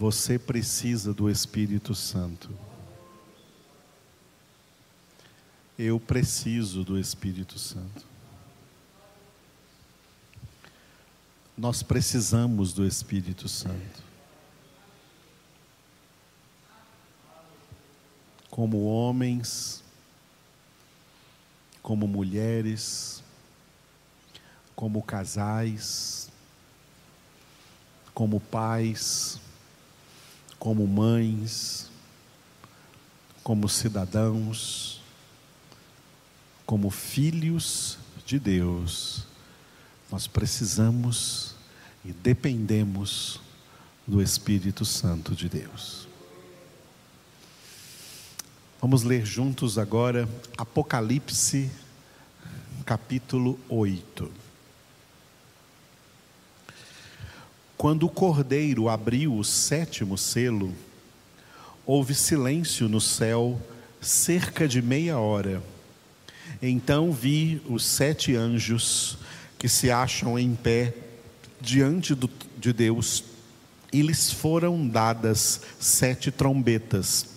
Você precisa do Espírito Santo. Eu preciso do Espírito Santo. Nós precisamos do Espírito Santo. Como homens, como mulheres, como casais, como pais, como mães, como cidadãos, como filhos de Deus, nós precisamos e dependemos do Espírito Santo de Deus. Vamos ler juntos agora Apocalipse, capítulo 8. Quando o cordeiro abriu o sétimo selo, houve silêncio no céu cerca de meia hora. Então vi os sete anjos que se acham em pé diante do, de Deus, e lhes foram dadas sete trombetas.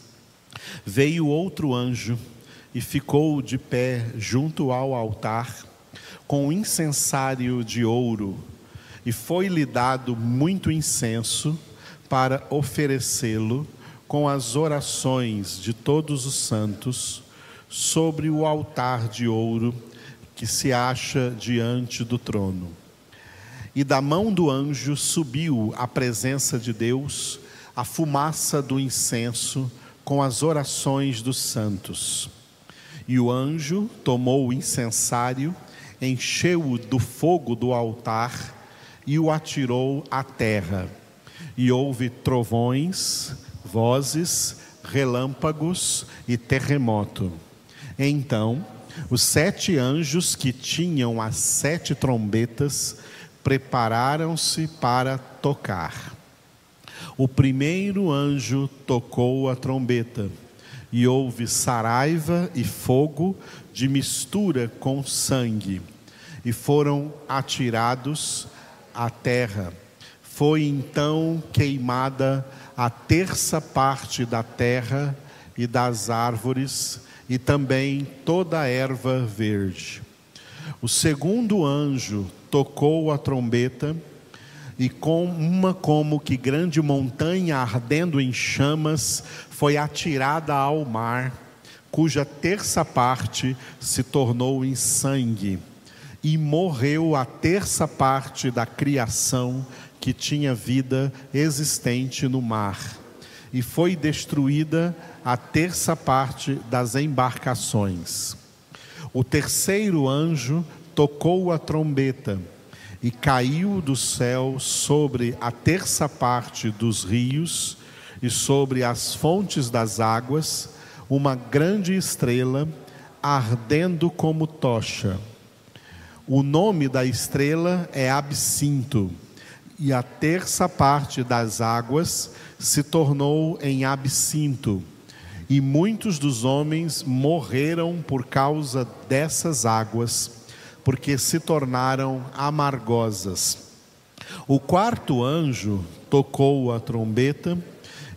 Veio outro anjo e ficou de pé junto ao altar, com um incensário de ouro e foi-lhe dado muito incenso para oferecê-lo com as orações de todos os santos sobre o altar de ouro que se acha diante do trono. E da mão do anjo subiu à presença de Deus a fumaça do incenso com as orações dos santos. E o anjo tomou o incensário, encheu-o do fogo do altar e o atirou à terra. E houve trovões, vozes, relâmpagos e terremoto. Então, os sete anjos que tinham as sete trombetas prepararam-se para tocar. O primeiro anjo tocou a trombeta, e houve saraiva e fogo de mistura com sangue, e foram atirados a terra. Foi então queimada a terça parte da terra e das árvores, e também toda a erva verde. O segundo anjo tocou a trombeta, e com uma como que grande montanha ardendo em chamas foi atirada ao mar, cuja terça parte se tornou em sangue e morreu a terça parte da criação que tinha vida existente no mar, e foi destruída a terça parte das embarcações. O terceiro anjo tocou a trombeta, e caiu do céu sobre a terça parte dos rios e sobre as fontes das águas uma grande estrela ardendo como tocha o nome da estrela é Absinto, e a terça parte das águas se tornou em absinto, e muitos dos homens morreram por causa dessas águas, porque se tornaram amargosas. O quarto anjo tocou a trombeta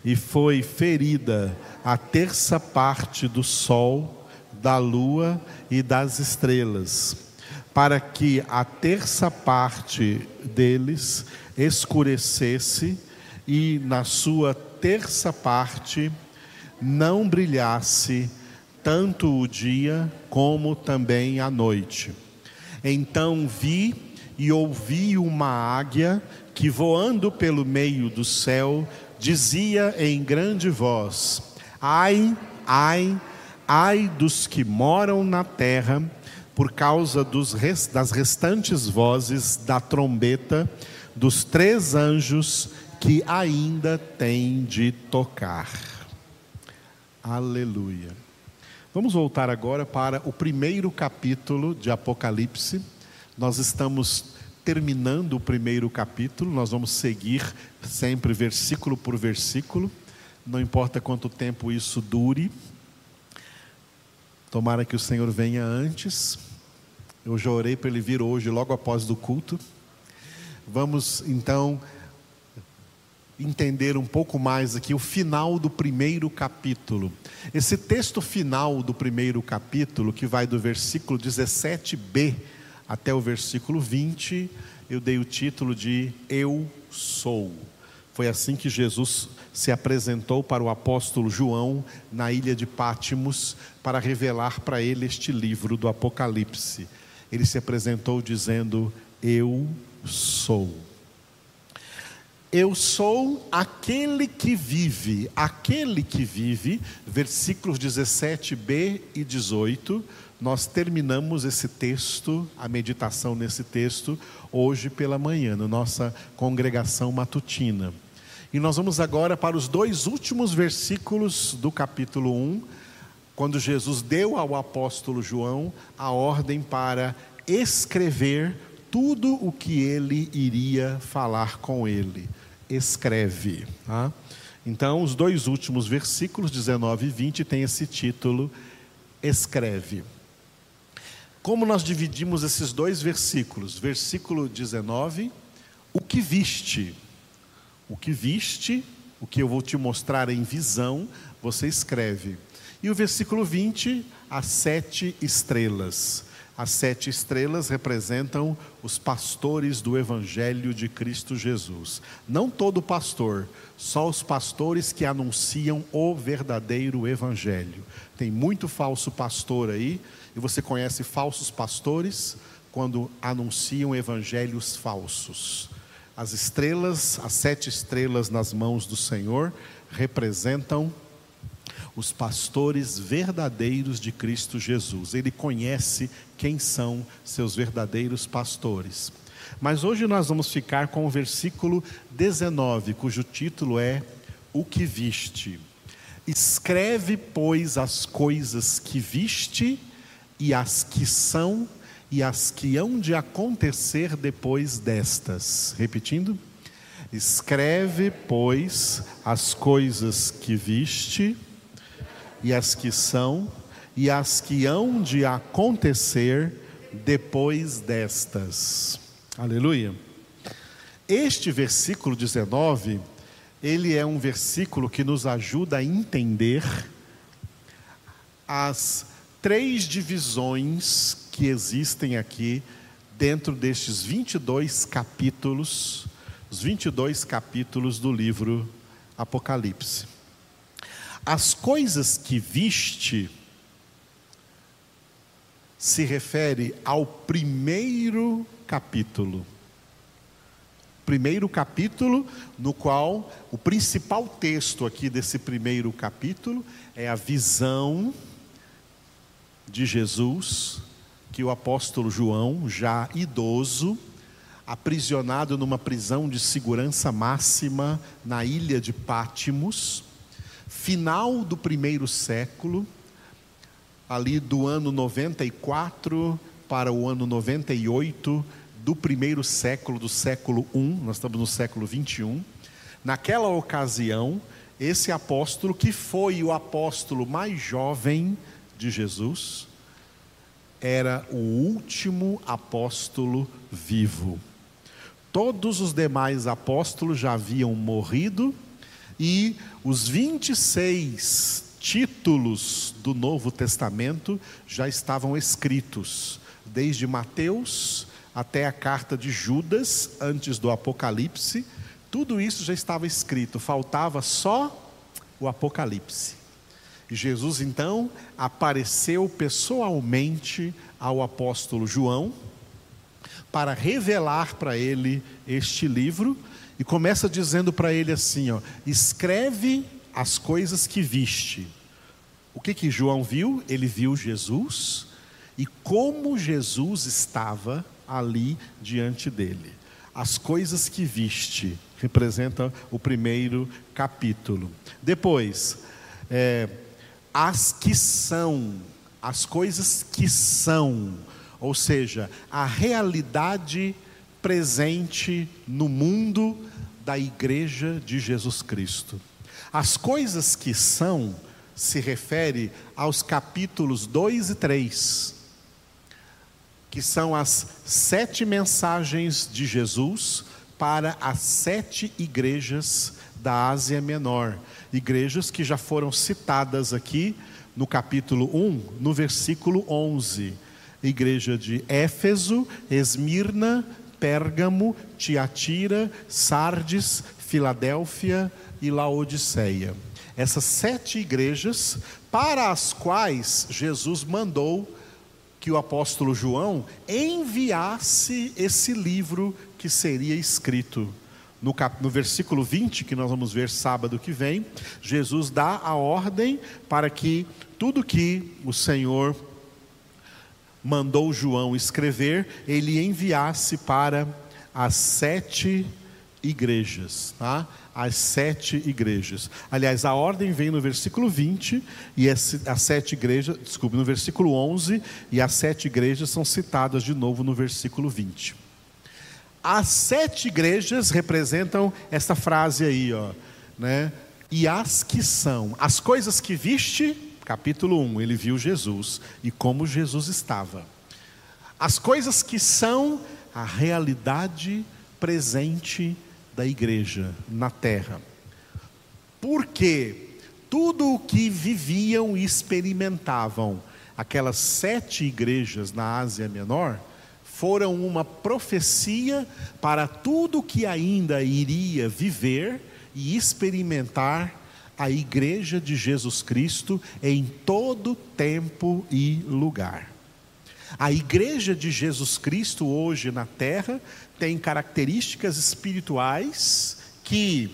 e foi ferida a terça parte do sol, da lua e das estrelas para que a terça parte deles escurecesse e na sua terça parte não brilhasse tanto o dia como também a noite. Então vi e ouvi uma águia que voando pelo meio do céu dizia em grande voz: Ai, ai, ai dos que moram na terra por causa dos, das restantes vozes da trombeta dos três anjos que ainda têm de tocar. Aleluia. Vamos voltar agora para o primeiro capítulo de Apocalipse. Nós estamos terminando o primeiro capítulo, nós vamos seguir sempre versículo por versículo, não importa quanto tempo isso dure. Tomara que o Senhor venha antes. Eu já orei para ele vir hoje, logo após do culto. Vamos então entender um pouco mais aqui o final do primeiro capítulo. Esse texto final do primeiro capítulo, que vai do versículo 17b até o versículo 20, eu dei o título de Eu Sou. Foi assim que Jesus se apresentou para o apóstolo João na ilha de Pátimos para revelar para ele este livro do Apocalipse. Ele se apresentou dizendo: Eu sou. Eu sou aquele que vive, aquele que vive, versículos 17b e 18. Nós terminamos esse texto, a meditação nesse texto, hoje pela manhã, na nossa congregação matutina. E nós vamos agora para os dois últimos versículos do capítulo 1, quando Jesus deu ao apóstolo João a ordem para escrever tudo o que ele iria falar com ele. Escreve. Tá? Então, os dois últimos versículos, 19 e 20, têm esse título: Escreve. Como nós dividimos esses dois versículos? Versículo 19, o que viste? O que viste, o que eu vou te mostrar em visão, você escreve. E o versículo 20, as sete estrelas. As sete estrelas representam os pastores do Evangelho de Cristo Jesus. Não todo pastor, só os pastores que anunciam o verdadeiro Evangelho. Tem muito falso pastor aí, e você conhece falsos pastores quando anunciam evangelhos falsos. As estrelas, as sete estrelas nas mãos do Senhor, representam os pastores verdadeiros de Cristo Jesus. Ele conhece quem são seus verdadeiros pastores. Mas hoje nós vamos ficar com o versículo 19, cujo título é O que viste. Escreve, pois, as coisas que viste e as que são e as que hão de acontecer depois destas. Repetindo. Escreve, pois, as coisas que viste e as que são e as que hão de acontecer depois destas. Aleluia. Este versículo 19, ele é um versículo que nos ajuda a entender as três divisões que existem aqui dentro destes 22 capítulos, os 22 capítulos do livro Apocalipse. As coisas que viste se refere ao primeiro capítulo. Primeiro capítulo, no qual o principal texto aqui desse primeiro capítulo é a visão de Jesus que o apóstolo João, já idoso, aprisionado numa prisão de segurança máxima na ilha de Pátimos, final do primeiro século, ali do ano 94 para o ano 98 do primeiro século, do século I, nós estamos no século 21. Naquela ocasião, esse apóstolo, que foi o apóstolo mais jovem de Jesus, era o último apóstolo vivo. Todos os demais apóstolos já haviam morrido e os 26 títulos do Novo Testamento já estavam escritos, desde Mateus até a carta de Judas, antes do Apocalipse, tudo isso já estava escrito, faltava só o Apocalipse. Jesus então apareceu pessoalmente ao apóstolo João para revelar para ele este livro e começa dizendo para ele assim, ó: escreve as coisas que viste. O que que João viu? Ele viu Jesus e como Jesus estava ali diante dele. As coisas que viste representa o primeiro capítulo. Depois, é, as que são, as coisas que são, ou seja, a realidade presente no mundo da igreja de Jesus Cristo. As coisas que são se refere aos capítulos 2 e 3, que são as sete mensagens de Jesus para as sete igrejas da Ásia Menor, igrejas que já foram citadas aqui no capítulo 1, no versículo 11. Igreja de Éfeso, Esmirna, Pérgamo, Tiatira, Sardes, Filadélfia e Laodiceia. Essas sete igrejas para as quais Jesus mandou que o apóstolo João enviasse esse livro que seria escrito. No, cap, no versículo 20, que nós vamos ver sábado que vem, Jesus dá a ordem para que tudo que o Senhor mandou João escrever, ele enviasse para as sete igrejas, tá? As sete igrejas. Aliás, a ordem vem no versículo 20 e as sete igrejas, desculpe, no versículo 11 e as sete igrejas são citadas de novo no versículo 20. As sete igrejas representam essa frase aí, ó, né? E as que são, as coisas que viste, capítulo 1, ele viu Jesus e como Jesus estava. As coisas que são a realidade presente da igreja na terra. Porque tudo o que viviam e experimentavam aquelas sete igrejas na Ásia Menor foram uma profecia para tudo que ainda iria viver e experimentar a igreja de Jesus Cristo em todo tempo e lugar. A igreja de Jesus Cristo hoje na terra tem características espirituais que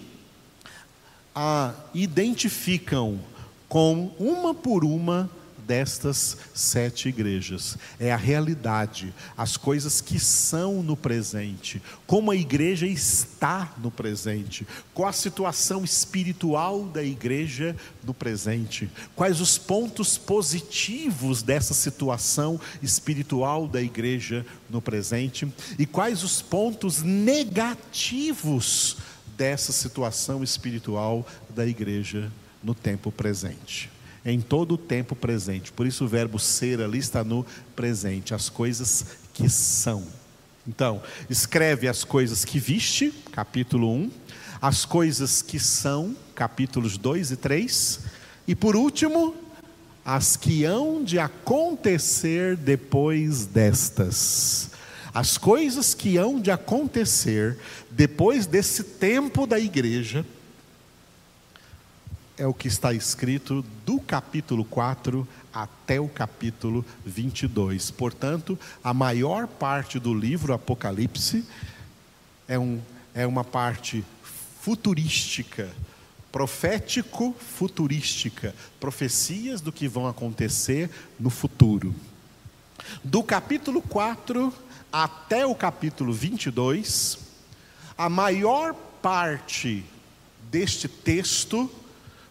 a identificam com uma por uma destas sete igrejas. É a realidade, as coisas que são no presente, como a igreja está no presente, qual a situação espiritual da igreja no presente, quais os pontos positivos dessa situação espiritual da igreja no presente e quais os pontos negativos dessa situação espiritual da igreja no tempo presente em todo o tempo presente. Por isso o verbo ser ali está no presente, as coisas que são. Então, escreve as coisas que viste, capítulo 1, as coisas que são, capítulos 2 e 3, e por último, as que hão de acontecer depois destas. As coisas que hão de acontecer depois desse tempo da igreja, é o que está escrito do capítulo 4 até o capítulo 22. Portanto, a maior parte do livro Apocalipse é, um, é uma parte futurística, profético-futurística, profecias do que vão acontecer no futuro. Do capítulo 4 até o capítulo 22, a maior parte deste texto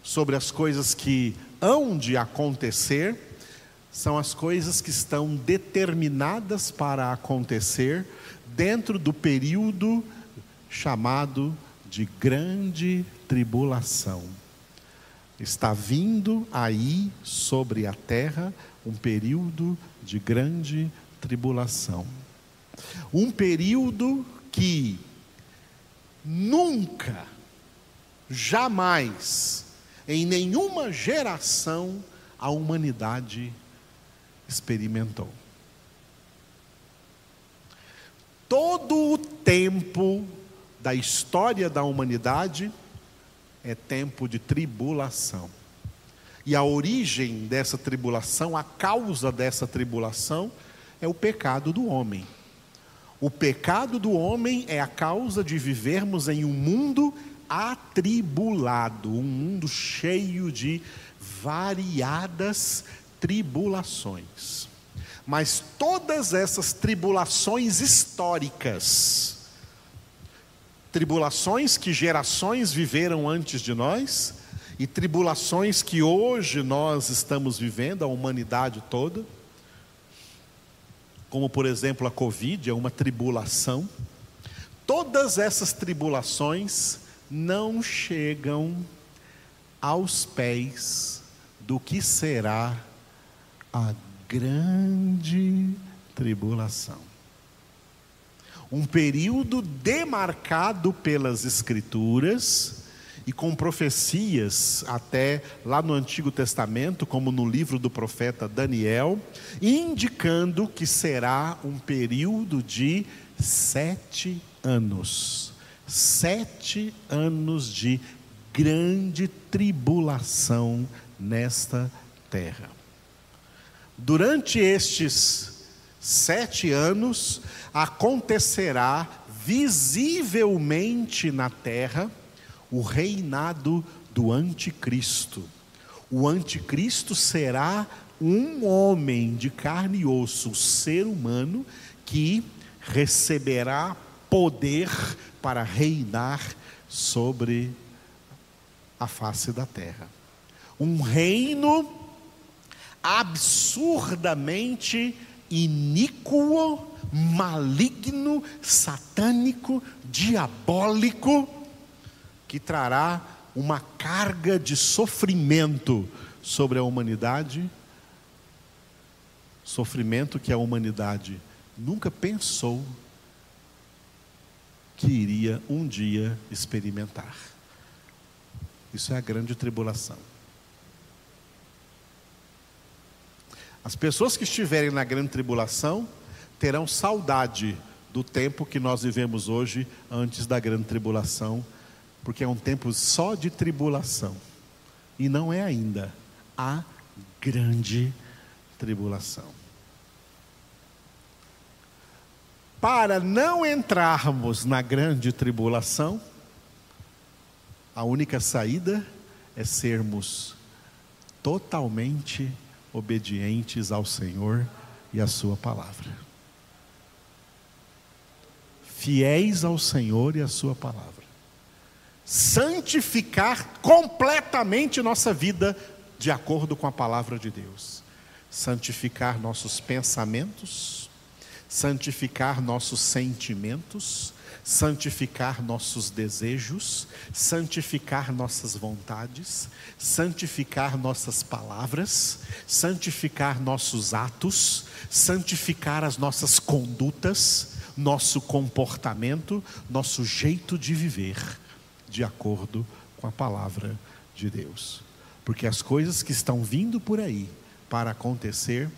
sobre as coisas que hão de acontecer, são as coisas que estão determinadas para acontecer dentro do período chamado de grande tribulação. Está vindo aí sobre a terra um período de grande tribulação. Um período que nunca, jamais em nenhuma geração a humanidade experimentou. Todo o tempo da história da humanidade é tempo de tribulação. E a origem dessa tribulação, a causa dessa tribulação, é o pecado do homem. O pecado do homem é a causa de vivermos em um mundo atribulado, um mundo cheio de variadas tribulações. Mas todas essas tribulações históricas, tribulações que gerações viveram antes de nós, e tribulações que hoje nós estamos vivendo, a humanidade toda, como por exemplo a Covid, é uma tribulação. Todas essas tribulações não chegam aos pés do que será a grande tribulação. Um período demarcado pelas Escrituras e com profecias até lá no Antigo Testamento, como no livro do profeta Daniel, indicando que será um período de sete anos. Sete anos de grande tribulação nesta terra. Durante estes sete anos, acontecerá visivelmente na terra o reinado do anticristo. O anticristo será um homem de carne e osso, um ser humano que receberá poder para reinar sobre a face da terra. Um reino absurdamente iníquo, maligno, satânico, diabólico que trará uma carga de sofrimento sobre a humanidade, sofrimento que a humanidade nunca pensou que iria um dia experimentar. Isso é a grande tribulação. As pessoas que estiverem na grande tribulação terão saudade do tempo que nós vivemos hoje antes da grande tribulação porque é um tempo só de tribulação. E não é ainda a grande tribulação. Para não entrarmos na grande tribulação, a única saída é sermos totalmente obedientes ao Senhor e à Sua palavra. Fiéis ao Senhor e à Sua palavra santificar completamente nossa vida de acordo com a palavra de Deus. Santificar nossos pensamentos, santificar nossos sentimentos, santificar nossos desejos, santificar nossas vontades, santificar nossas palavras, santificar nossos atos, santificar as nossas condutas, nosso comportamento, nosso jeito de viver de acordo com a palavra de Deus. Porque as coisas que estão vindo por aí para acontecer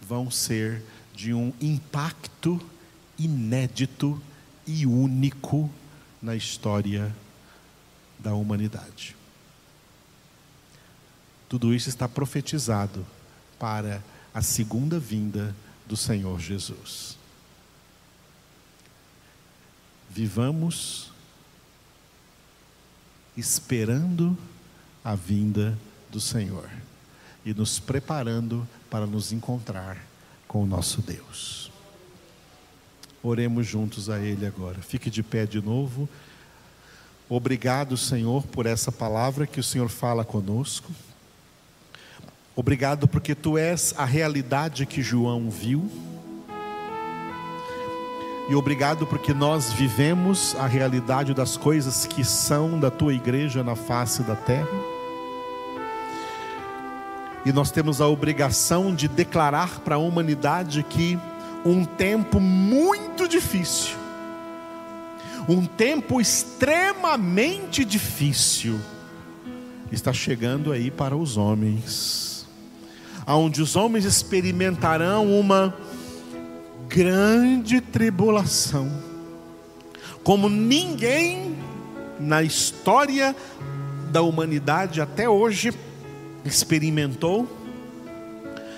vão ser de um impacto inédito e único na história da humanidade. Tudo isso está profetizado para a segunda vinda do Senhor Jesus. Vivamos esperando a vinda do Senhor e nos preparando para nos encontrar com o nosso Deus. Oremos juntos a Ele agora. Fique de pé de novo. Obrigado, Senhor, por essa palavra que o Senhor fala conosco. Obrigado porque Tu és a realidade que João viu e obrigado porque nós vivemos a realidade das coisas que são da tua igreja na face da terra. E nós temos a obrigação de declarar para a humanidade que um tempo muito difícil, um tempo extremamente difícil, está chegando aí para os homens, aonde os homens experimentarão uma grande tribulação, como ninguém na história da humanidade até hoje experimentou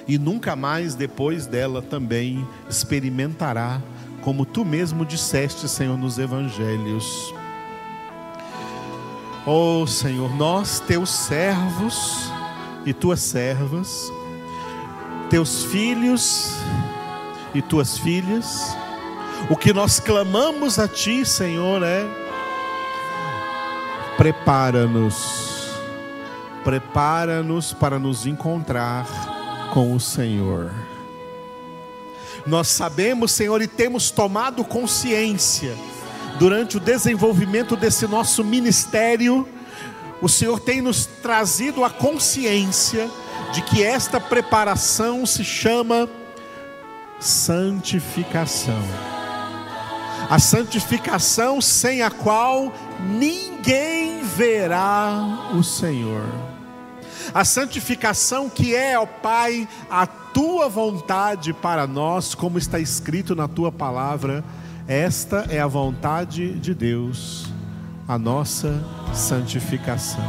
e nunca mais depois dela também experimentará, como tu mesmo disseste, Senhor, nos evangelhos. Oh Senhor, nós, teus servos e tuas servas, teus filhos e tuas filhas. O que nós clamamos a Ti, Senhor, é: prepara-nos, prepara-nos para nos encontrar com o Senhor. Nós sabemos, Senhor, e temos tomado consciência, durante o desenvolvimento desse nosso ministério, o Senhor tem nos trazido a consciência de que esta preparação se chama santificação. A santificação sem a qual ninguém verá o Senhor. A santificação que é, ó Pai, a tua vontade para nós, como está escrito na tua palavra, esta é a vontade de Deus, a nossa santificação.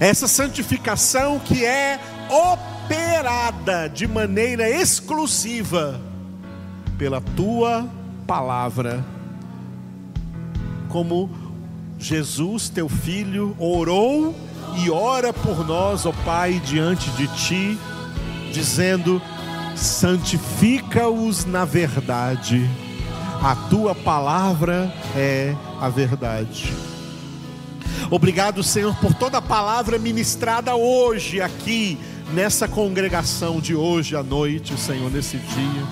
Essa santificação que é operada de maneira exclusiva pela tua palavra, como Jesus, teu filho, orou e ora por nós, ó Pai, diante de ti, dizendo: santifica-os na verdade, a tua palavra é a verdade. Obrigado, Senhor, por toda a palavra ministrada hoje aqui, nessa congregação de hoje à noite, Senhor, nesse dia.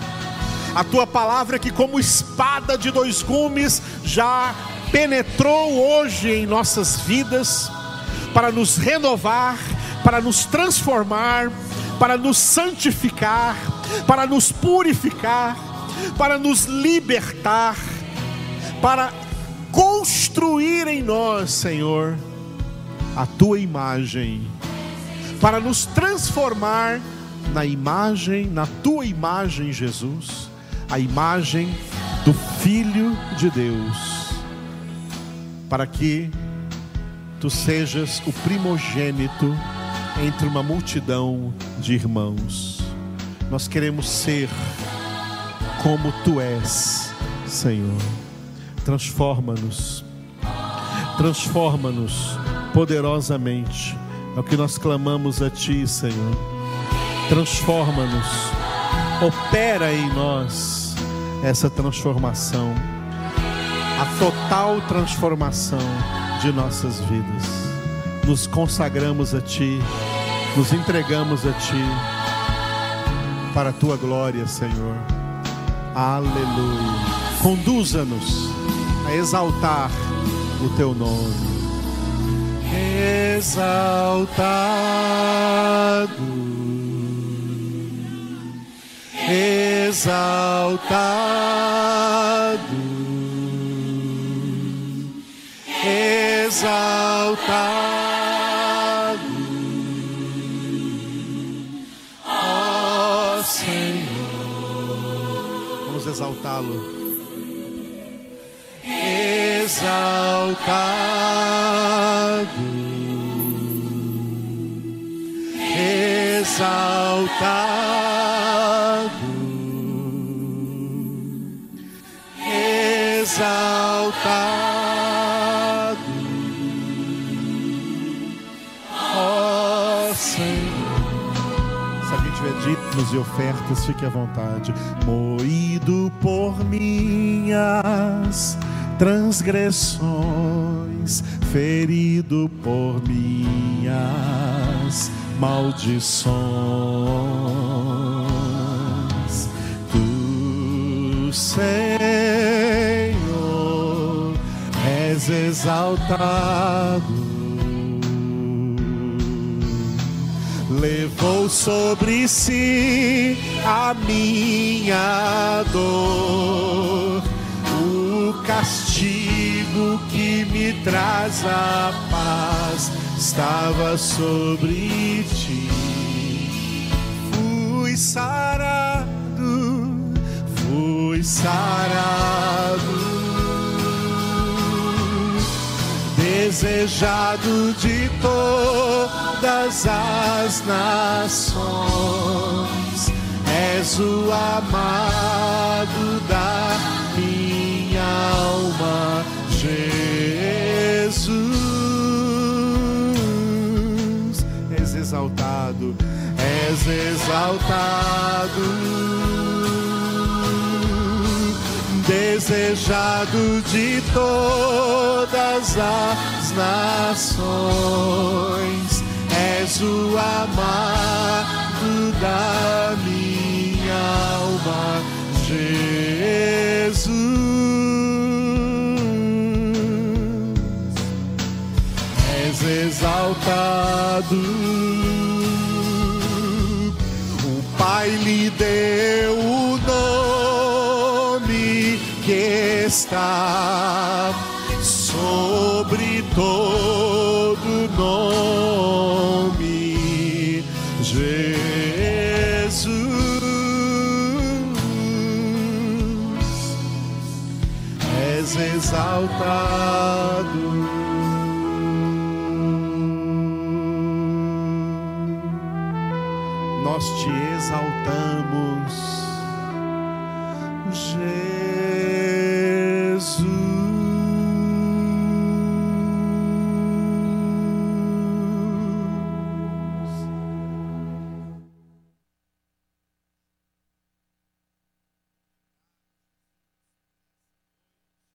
A tua palavra que, como espada de dois gumes, já penetrou hoje em nossas vidas para nos renovar, para nos transformar, para nos santificar, para nos purificar, para nos libertar, para construir em nós, Senhor, a tua imagem, para nos transformar na imagem, na tua imagem, Jesus, a imagem do Filho de Deus, para que tu sejas o primogênito entre uma multidão de irmãos. Nós queremos ser como tu és, Senhor. Transforma-nos, transforma-nos poderosamente. É o que nós clamamos a Ti, Senhor. Transforma-nos, opera em nós essa transformação, a total transformação de nossas vidas. Nos consagramos a Ti, nos entregamos a Ti, para a Tua glória, Senhor. Aleluia. Conduza-nos a exaltar o Teu nome. Exaltado, exaltado exaltado, ó Senhor. Vamos exaltá-lo. Exaltado, exaltado, e ofertas, fique à vontade. Moído por minhas transgressões, ferido por minhas maldições. Tu, Senhor, és exaltado levou sobre si a minha dor, o castigo que me traz a paz estava sobre ti. Fui sarado, fui sarado desejado de todas as nações. És o amado da minha alma, Jesus. És exaltado, és exaltado desejado de todas as nações, és o amado da minha alma, Jesus. És exaltado, Pai lhe deu o nome que está sobre todo nome, Jesus, és exaltado. Nós te exaltamos,